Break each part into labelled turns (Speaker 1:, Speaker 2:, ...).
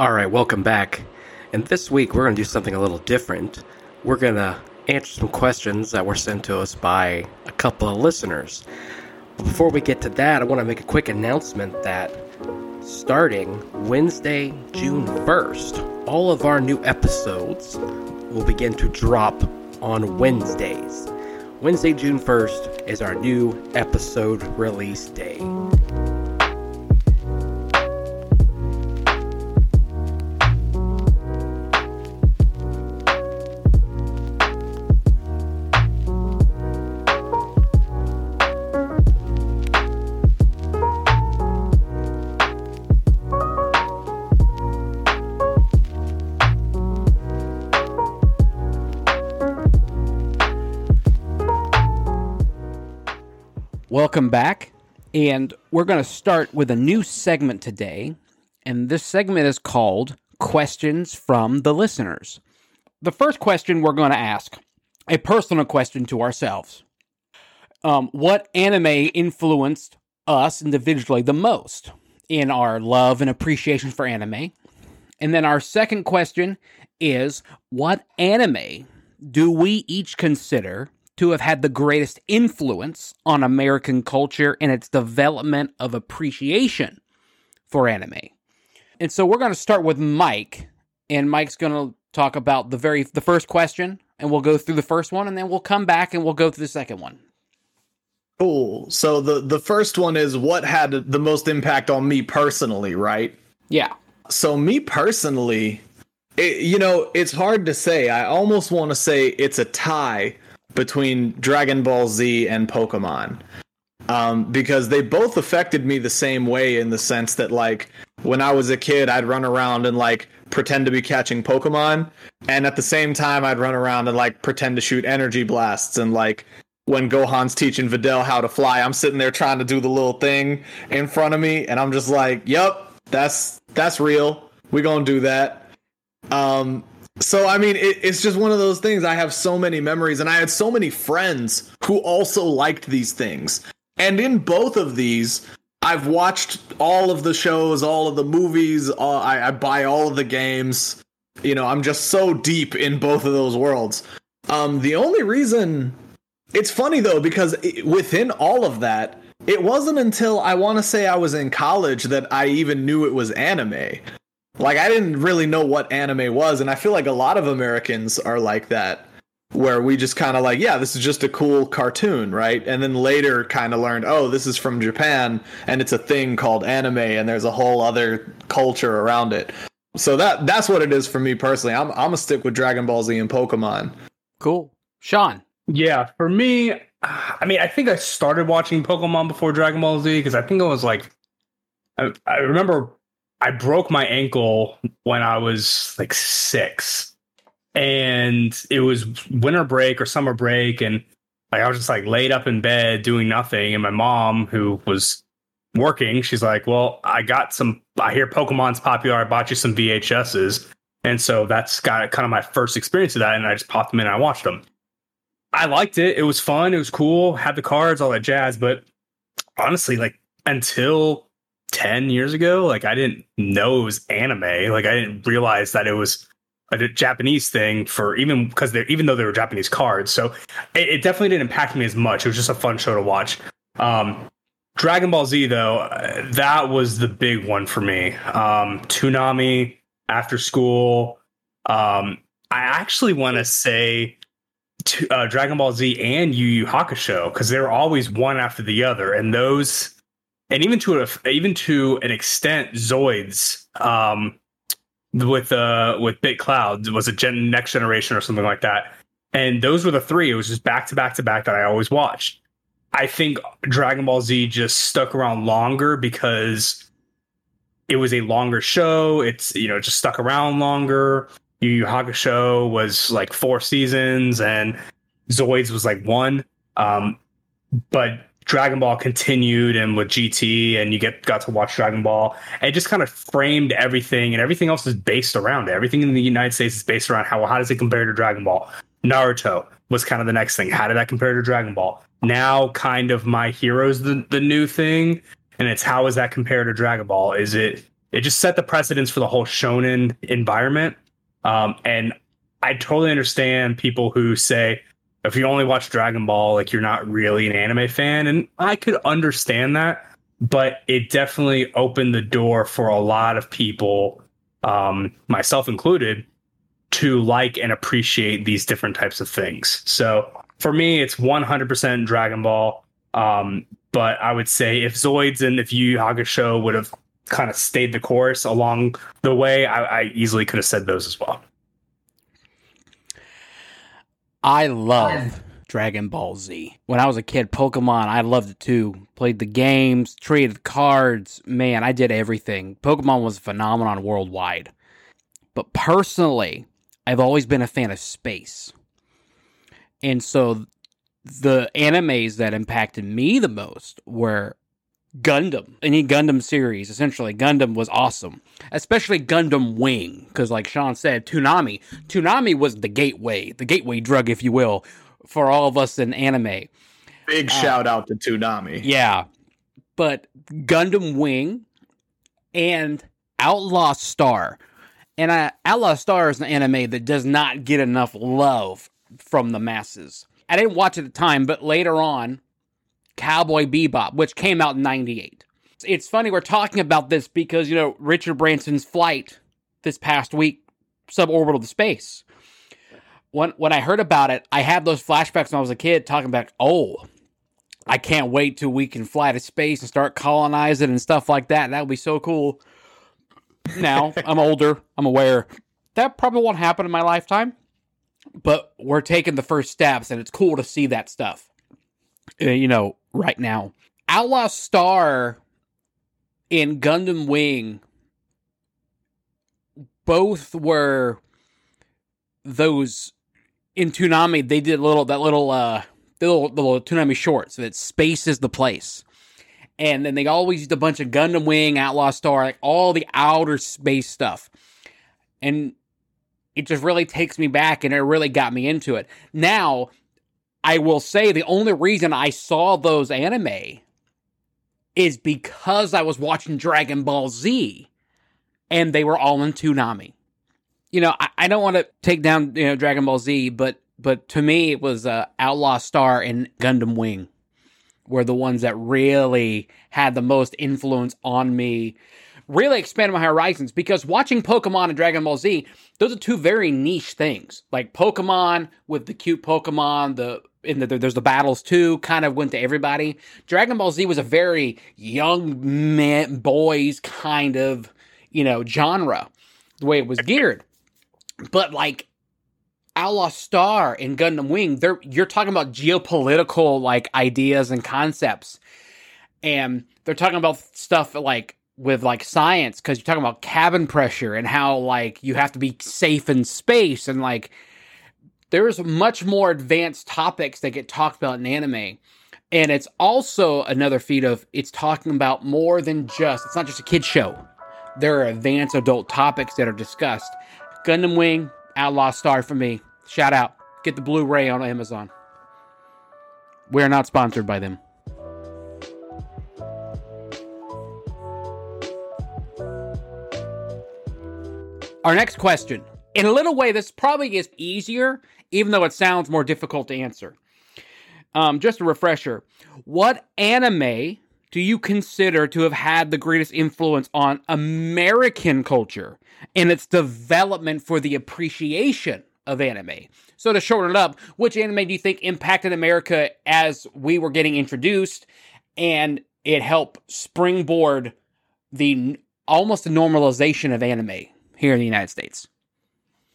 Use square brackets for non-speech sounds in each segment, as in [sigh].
Speaker 1: All right, welcome back. And this week we're going to do something a little different. We're going to answer some questions that were sent to us by a couple of listeners. But before we get to that, I want to make a quick announcement that starting Wednesday, June 1st, all of our new episodes will begin to drop on Wednesdays. Wednesday, June 1st is our new episode release day.
Speaker 2: Welcome back. And we're going to start with a new segment today. And this segment is called Questions from the Listeners. The first question we're going to ask a personal question to ourselves um, What anime influenced us individually the most in our love and appreciation for anime? And then our second question is What anime do we each consider to have had the greatest influence on American culture and its development of appreciation for anime. And so we're going to start with Mike, and Mike's going to talk about the very the first question, and we'll go through the first one, and then we'll come back and we'll go through the second one.
Speaker 3: Cool. So the the first one is what had the most impact on me personally, right?
Speaker 2: Yeah.
Speaker 3: So me personally, it, you know, it's hard to say. I almost want to say it's a tie between Dragon Ball Z and Pokemon. Um, because they both affected me the same way in the sense that like when I was a kid, I'd run around and like pretend to be catching Pokemon, and at the same time, I'd run around and like pretend to shoot energy blasts. And like when Gohan's teaching Videl how to fly, I'm sitting there trying to do the little thing in front of me, and I'm just like, "Yep, that's that's real. We gonna do that." Um, so I mean, it, it's just one of those things. I have so many memories, and I had so many friends who also liked these things. And in both of these, I've watched all of the shows, all of the movies. All, I, I buy all of the games. You know, I'm just so deep in both of those worlds. Um, the only reason it's funny though because it, within all of that, it wasn't until I want to say I was in college that I even knew it was anime like I didn't really know what anime was, and I feel like a lot of Americans are like that, where we just kind of like, yeah, this is just a cool cartoon, right? And then later kind of learned, oh, this is from Japan, and it's a thing called anime, and there's a whole other culture around it. So that that's what it is for me personally. I'm I'm gonna stick with Dragon Ball Z and Pokemon.
Speaker 2: Cool, Sean.
Speaker 4: Yeah, for me, I mean, I think I started watching Pokemon before Dragon Ball Z because I think it was like, I, I remember I broke my ankle when I was like six, and it was winter break or summer break, and like I was just like laid up in bed doing nothing, and my mom, who was working, she's like, "Well, I got some. I hear Pokemon's popular. I bought you some VHSs." And so that's got kind of my first experience of that, and I just popped them in and I watched them. I liked it. It was fun. It was cool. Had the cards, all that jazz. But honestly, like until 10 years ago like i didn't know it was anime. Like i didn't realize that it was a japanese thing for even because they're even though they were japanese cards. So it, it, definitely didn't impact me as much. It was just a fun show to watch. Um dragon ball z though uh, that was the big one for me. Um toonami after school. Um i actually want to say to, uh, Dragon Ball Z and Yu Yu Hakusho because they're always one after the other, and those and even to a, even to an extent, Zoids um, with uh with Bit Cloud was a gen next generation or something like that. And those were the three. It was just back to back to back that I always watched. I think Dragon Ball Z just stuck around longer because it was a longer show. It's you know just stuck around longer. Yu Yu Hakusho was like four seasons, and Zoids was like one. Um, but Dragon Ball continued and with GT and you get got to watch Dragon Ball. It just kind of framed everything and everything else is based around it. Everything in the United States is based around how how does it compare to Dragon Ball? Naruto was kind of the next thing. How did that compare to Dragon Ball? Now kind of my heroes the the new thing. And it's how is that compared to Dragon Ball? Is it it just set the precedence for the whole shonen environment. Um, and I totally understand people who say if you only watch Dragon Ball, like you're not really an anime fan, and I could understand that, but it definitely opened the door for a lot of people, um, myself included, to like and appreciate these different types of things. So for me, it's 100% Dragon Ball. Um, but I would say if Zoids and if Yu Yu Hakusho would have kind of stayed the course along the way, I, I easily could have said those as well.
Speaker 2: I love Dragon Ball Z. When I was a kid, Pokemon, I loved it too. Played the games, traded cards. Man, I did everything. Pokemon was a phenomenon worldwide. But personally, I've always been a fan of space. And so the animes that impacted me the most were Gundam, any Gundam series. Essentially, Gundam was awesome, especially Gundam Wing, because like Sean said, Toonami, Toonami was the gateway, the gateway drug, if you will, for all of us in anime.
Speaker 3: Big shout out to Toonami.
Speaker 2: Yeah, but Gundam Wing and Outlaw Star, and uh, Outlaw Star is an anime that does not get enough love from the masses. I didn't watch it at the time, but later on, Cowboy Bebop, which came out in 98. It's funny we're talking about this because, you know, Richard Branson's flight this past week suborbital to space. When when I heard about it, I had those flashbacks when I was a kid talking about, "Oh, I can't wait till we can fly to space and start colonizing and stuff like that. That would be so cool." Now, [laughs] I'm older, I'm aware that probably won't happen in my lifetime, but we're taking the first steps and it's cool to see that stuff. Uh, you know, right now. Outlaw Star and Gundam Wing both were those in Toonami. They did a little that little uh the little, the little Toonami shorts that space is the place. And then they always used a bunch of Gundam Wing, Outlaw Star, like all the outer space stuff. And it just really takes me back and it really got me into it. Now, I will say the only reason I saw those anime is because I was watching Dragon Ball Z and they were all in Toonami. You know, I, I don't want to take down, you know, Dragon Ball Z, but but to me it was uh, Outlaw Star and Gundam Wing were the ones that really had the most influence on me really expanded my horizons because watching Pokemon and Dragon Ball Z, those are two very niche things. Like Pokemon with the cute Pokemon, the in the, there's the battles too, kind of went to everybody. Dragon Ball Z was a very young man, boys kind of, you know, genre, the way it was geared. But like Outlaw Star and Gundam Wing, they're you're talking about geopolitical like ideas and concepts. And they're talking about stuff like with like science because you're talking about cabin pressure and how like you have to be safe in space and like there's much more advanced topics that get talked about in anime. And it's also another feat of it's talking about more than just it's not just a kid show. There are advanced adult topics that are discussed. Gundam wing outlaw star for me. Shout out. Get the blu-ray on amazon. We're not sponsored by them. Our next question. In a little way, this probably is easier, even though it sounds more difficult to answer. Um, just a refresher. What anime do you consider to have had the greatest influence on American culture and its development for the appreciation of anime? So, to shorten it up, which anime do you think impacted America as we were getting introduced and it helped springboard the almost a normalization of anime here in the United States?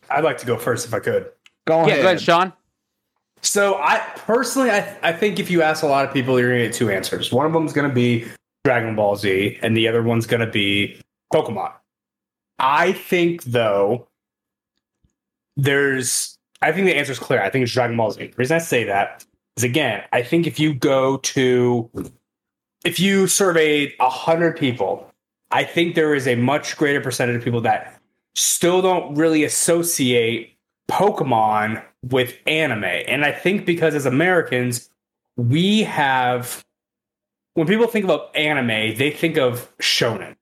Speaker 4: I'd like to go first if I could.
Speaker 3: Go
Speaker 2: Yeah,
Speaker 3: ahead.
Speaker 2: go ahead, Sean.
Speaker 4: So I personally, I, I think if you ask a lot of people, you're going to get two answers. One of them is going to be Dragon Ball Z, and the other one's going to be Pokemon. I think though, there's, I think the answer is clear. I think it's Dragon Ball Z. The reason I say that is again, I think if you go to, if you surveyed a hundred people, I think there is a much greater percentage of people that still don't really associate Pokemon with anime. And I think because as Americans, we have when people think about anime, they think of shonen.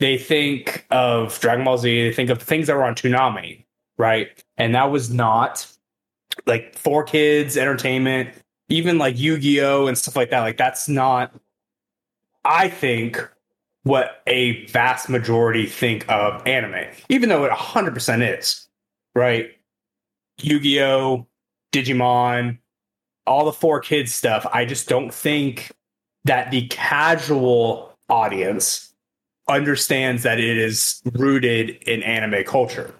Speaker 4: they think of Dragon Ball Z, they think of things that were on Toonami, right? And that was not like for kids entertainment, even like Yu-Gi-Oh and stuff like that. Like that's not I think what a vast majority think of anime, even though it 100% is, right? Yu-Gi-Oh, Digimon, all the 4Kids stuff. I just don't think that the casual audience understands that it is rooted in anime culture.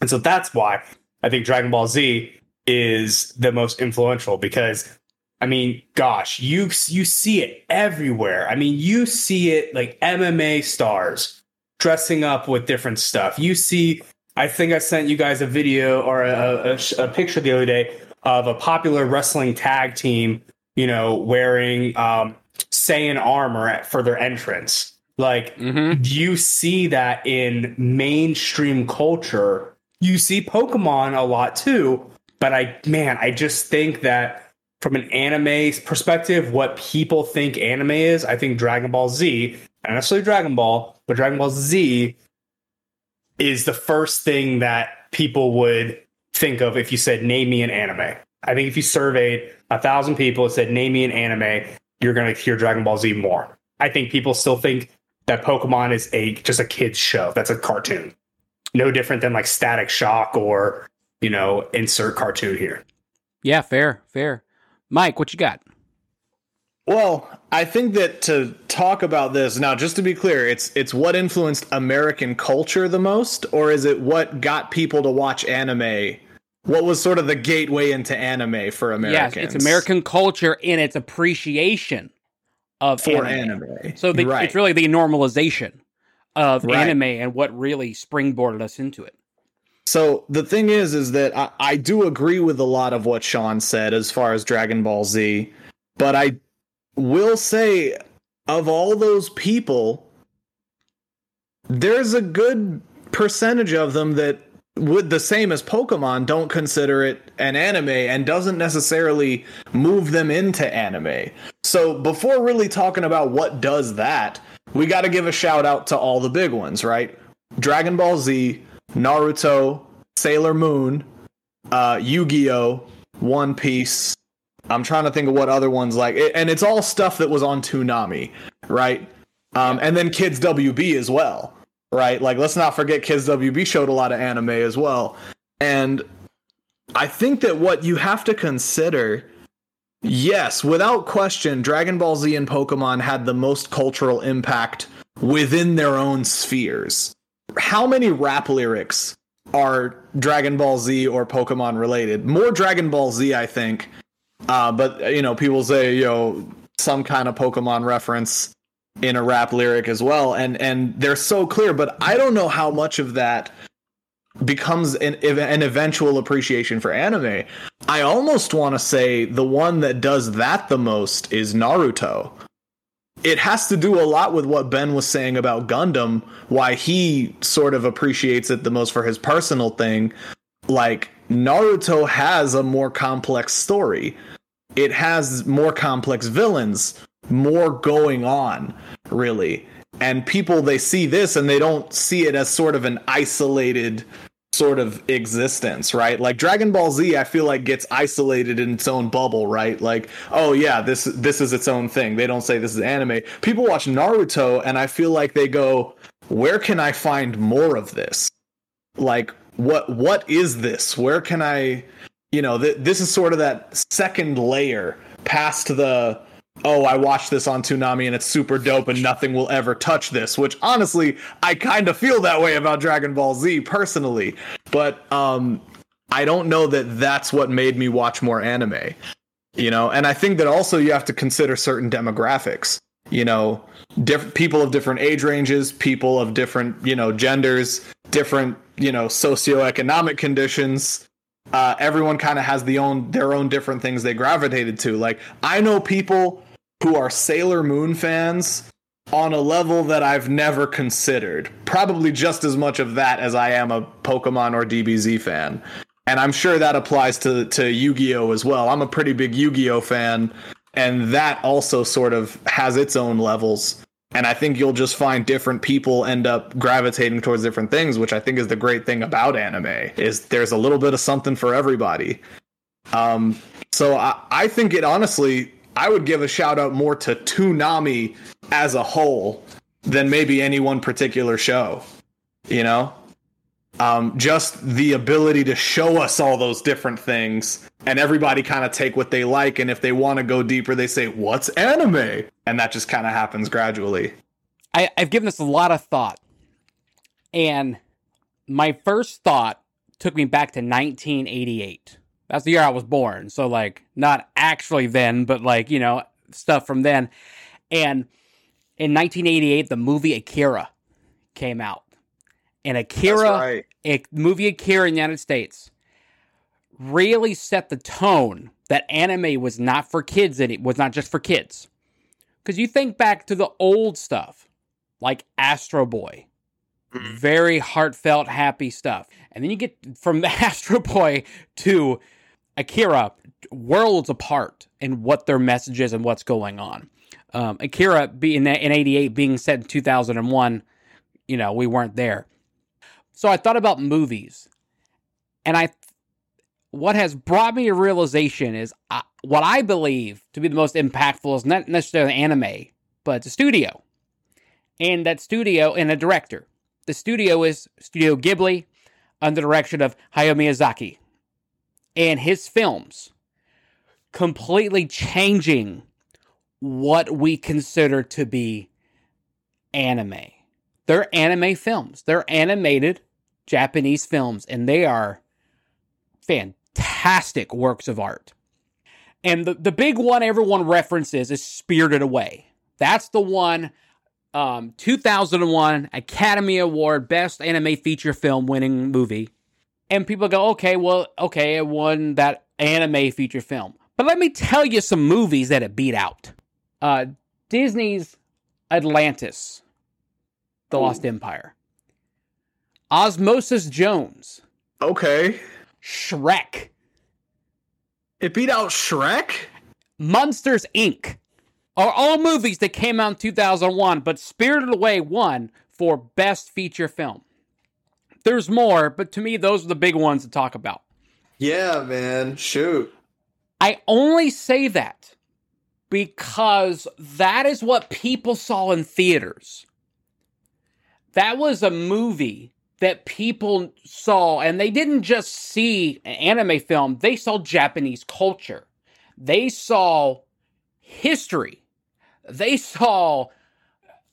Speaker 4: And so that's why I think Dragon Ball Z is the most influential because I mean, gosh, you you see it everywhere. I mean, you see it like MMA stars dressing up with different stuff. You see, I think I sent you guys a video or a, a, a picture the other day of a popular wrestling tag team, you know, wearing um, Saiyan armor at, for their entrance. Like
Speaker 2: Mm-hmm.
Speaker 4: you see that in mainstream culture. You see Pokemon a lot too, but I man, I just think that from an anime perspective, what people think anime is, I think Dragon Ball Z, not necessarily Dragon Ball, but Dragon Ball Z is the first thing that people would think of if you said name me an anime. I think if you surveyed a thousand people and said name me an anime, you're gonna hear Dragon Ball Z more. I think people still think that Pokemon is a just a kids show. That's a cartoon. No different than like Static Shock or, you know, insert cartoon here.
Speaker 2: Yeah, fair, fair. Mike, what you got?
Speaker 3: Well, I think that to talk about this now, just to be clear, it's it's what influenced American culture the most, or is it what got people to watch anime? What was sort of the gateway into anime for Americans?
Speaker 2: Yes, it's American culture and its appreciation of
Speaker 3: for
Speaker 2: anime.
Speaker 3: anime.
Speaker 2: So the,
Speaker 3: right.
Speaker 2: it's really the normalization of
Speaker 3: Right.
Speaker 2: anime and what really springboarded us into it.
Speaker 3: So the thing is, is that I, I do agree with a lot of what Sean said as far as Dragon Ball Z, but I will say, of all those people, there's a good percentage of them that would the same as Pokemon don't consider it an anime and doesn't necessarily move them into anime. So before really talking about what does that, we got to give a shout out to all the big ones, right? Dragon Ball Z, Naruto, Sailor Moon, uh, Yu-Gi-Oh, One Piece. I'm trying to think of what other ones like, and it's all stuff that was on Toonami, right? Um, and then Kids WB as well, right? Like, let's not forget Kids WB showed a lot of anime as well, and I think that what you have to consider, yes, without question, Dragon Ball Z and Pokemon had the most cultural impact within their own spheres. How many rap lyrics are Dragon Ball Z or Pokemon related? More Dragon Ball Z, I think. Uh, but you know, people say you know some kind of Pokemon reference in a rap lyric as well, and and they're so clear. But I don't know how much of that becomes an, an eventual appreciation for anime. I almost want to say the one that does that the most is Naruto. It has to do a lot with what Ben was saying about Gundam, why he sort of appreciates it the most for his personal thing. Like, Naruto has a more complex story, it has more complex villains, more going on, really. And people, they see this and they don't see it as sort of an isolated sort of existence, right? Like Dragon Ball Z, I feel like gets isolated in its own bubble, right? Like, oh yeah, this this is its own thing. They don't say this is anime. People watch Naruto, and I feel like they go, "Where can I find more of this? Like, what what is this? Where can I, you know, th- this is sort of that second layer past the." Oh, I watched this on Toonami and it's super dope and nothing will ever touch this, which honestly, I kind of feel that way about Dragon Ball Z personally. But um I don't know that that's what made me watch more anime. You know, and I think that also you have to consider certain demographics. You know, different people of different age ranges, people of different, you know, genders, different, you know, socioeconomic conditions. Uh, everyone kind of has the own their own different things they gravitated to. Like I know people who are Sailor Moon fans on a level that I've never considered. Probably just as much of that as I am a Pokemon or DBZ fan. And I'm sure that applies to to Yu-Gi-Oh as well. I'm a pretty big Yu-Gi-Oh fan and that also sort of has its own levels. And I think you'll just find different people end up gravitating towards different things, which I think is the great thing about anime is there's a little bit of something for everybody. Um, so I, I think it honestly, I would give a shout out more to Toonami as a whole than maybe any one particular show. You know, um, just the ability to show us all those different things and everybody kind of take what they like and if they want to go deeper they say what's anime and that just kind of happens gradually
Speaker 2: I, I've given this a lot of thought, and my first thought took me back to 1988. That's the year I was born, so like not actually then, but like you know stuff from then. And in 1988, the movie Akira came out, and Akira,
Speaker 3: right.
Speaker 2: a movie Akira in the United States, really set the tone that anime was not for kids and it was not just for kids. Because you think back to the old stuff, like Astro Boy, mm-hmm. very heartfelt, happy stuff. And then you get from the [laughs] Astro Boy to Akira, worlds apart in what their message is and what's going on. Um, Akira being in 88 being set in 2001, you know, we weren't there. So I thought about movies. And I what has brought me to realization is uh, what I believe to be the most impactful is not necessarily anime, but a studio. And that studio and a director. The studio is Studio Ghibli under the direction of Hayao Miyazaki. And his films completely changing what we consider to be anime. They're anime films. They're animated Japanese films, and they are fantastic works of art. And the, the big one everyone references is Spirited Away. That's the one, um, 2001 Academy Award Best Anime Feature Film winning movie. And people go, okay, well, okay, it won that anime feature film. But let me tell you some movies that it beat out. Uh, Disney's Atlantis, The Lost Empire. Osmosis Jones,
Speaker 3: okay
Speaker 2: Shrek,
Speaker 3: it beat out shrek
Speaker 2: Monsters Inc. are all movies that came out in 2001, but Spirited Away won for Best Feature Film. There's more, but to me, those are the big ones to talk about.
Speaker 3: yeah man shoot
Speaker 2: I only say that because that is what people saw in theaters. That was a movie that people saw, and they didn't just see an anime film, they saw Japanese culture. They saw history. They saw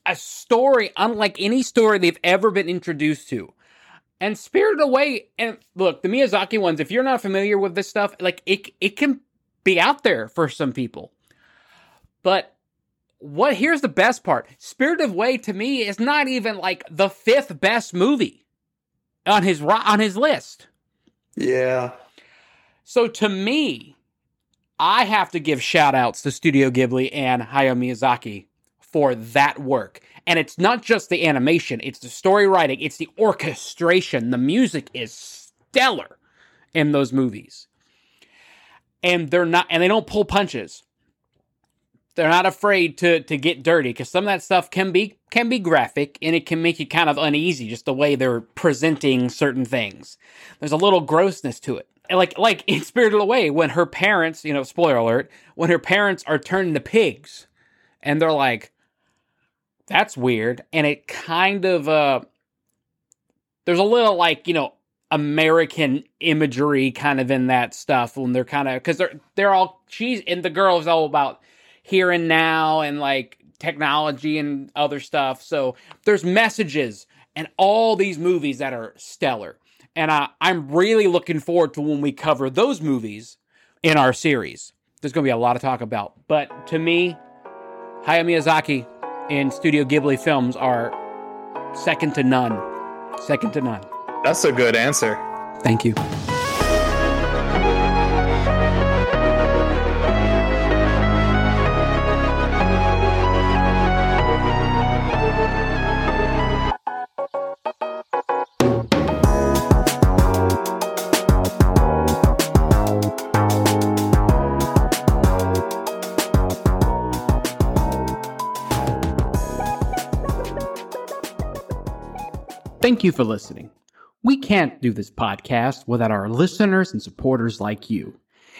Speaker 2: a story unlike any story they've ever been introduced to. And Spirited Away, and look, the Miyazaki ones, if you're not familiar with this stuff, like it it can be out there for some people. But what here's the best part. Spirited Away to me is not even like the fifth best movie on his on his list.
Speaker 3: yeah
Speaker 2: So to me, I have to give shout outs to Studio Ghibli and Hayao Miyazaki for that work. And it's not just the animation, it's the story writing, it's the orchestration. The music is stellar in those movies. And they're not and they don't pull punches. They're not afraid to to get dirty because some of that stuff can be can be graphic and it can make you kind of uneasy just the way they're presenting certain things. There's a little grossness to it like like in [laughs] Spirited Away when her parents, you know, spoiler alert, when her parents are turned to pigs, and they're like, "That's weird," and it kind of uh, there's a little like you know American imagery kind of in that stuff when they're kind of because they're they're all she's and the girl is all about here and now and like technology and other stuff. So there's messages and all these movies that are stellar. And uh, I'm really looking forward to when we cover those movies in our series. There's going to be a lot of talk about. But to me, Hayao Miyazaki and Studio Ghibli films are second to none. Second to none.
Speaker 3: that's a good answer
Speaker 2: Thank you. Thank you for listening. We can't do this podcast without our listeners and supporters like you.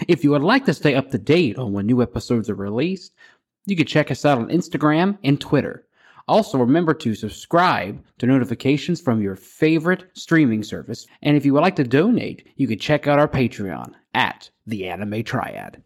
Speaker 2: If you would like to stay up to date on when new episodes are released, you can check us out on Instagram and Twitter. Also, remember to subscribe to notifications from your favorite streaming service. And if you would like to donate, you can check out our Patreon at the Anime Triad.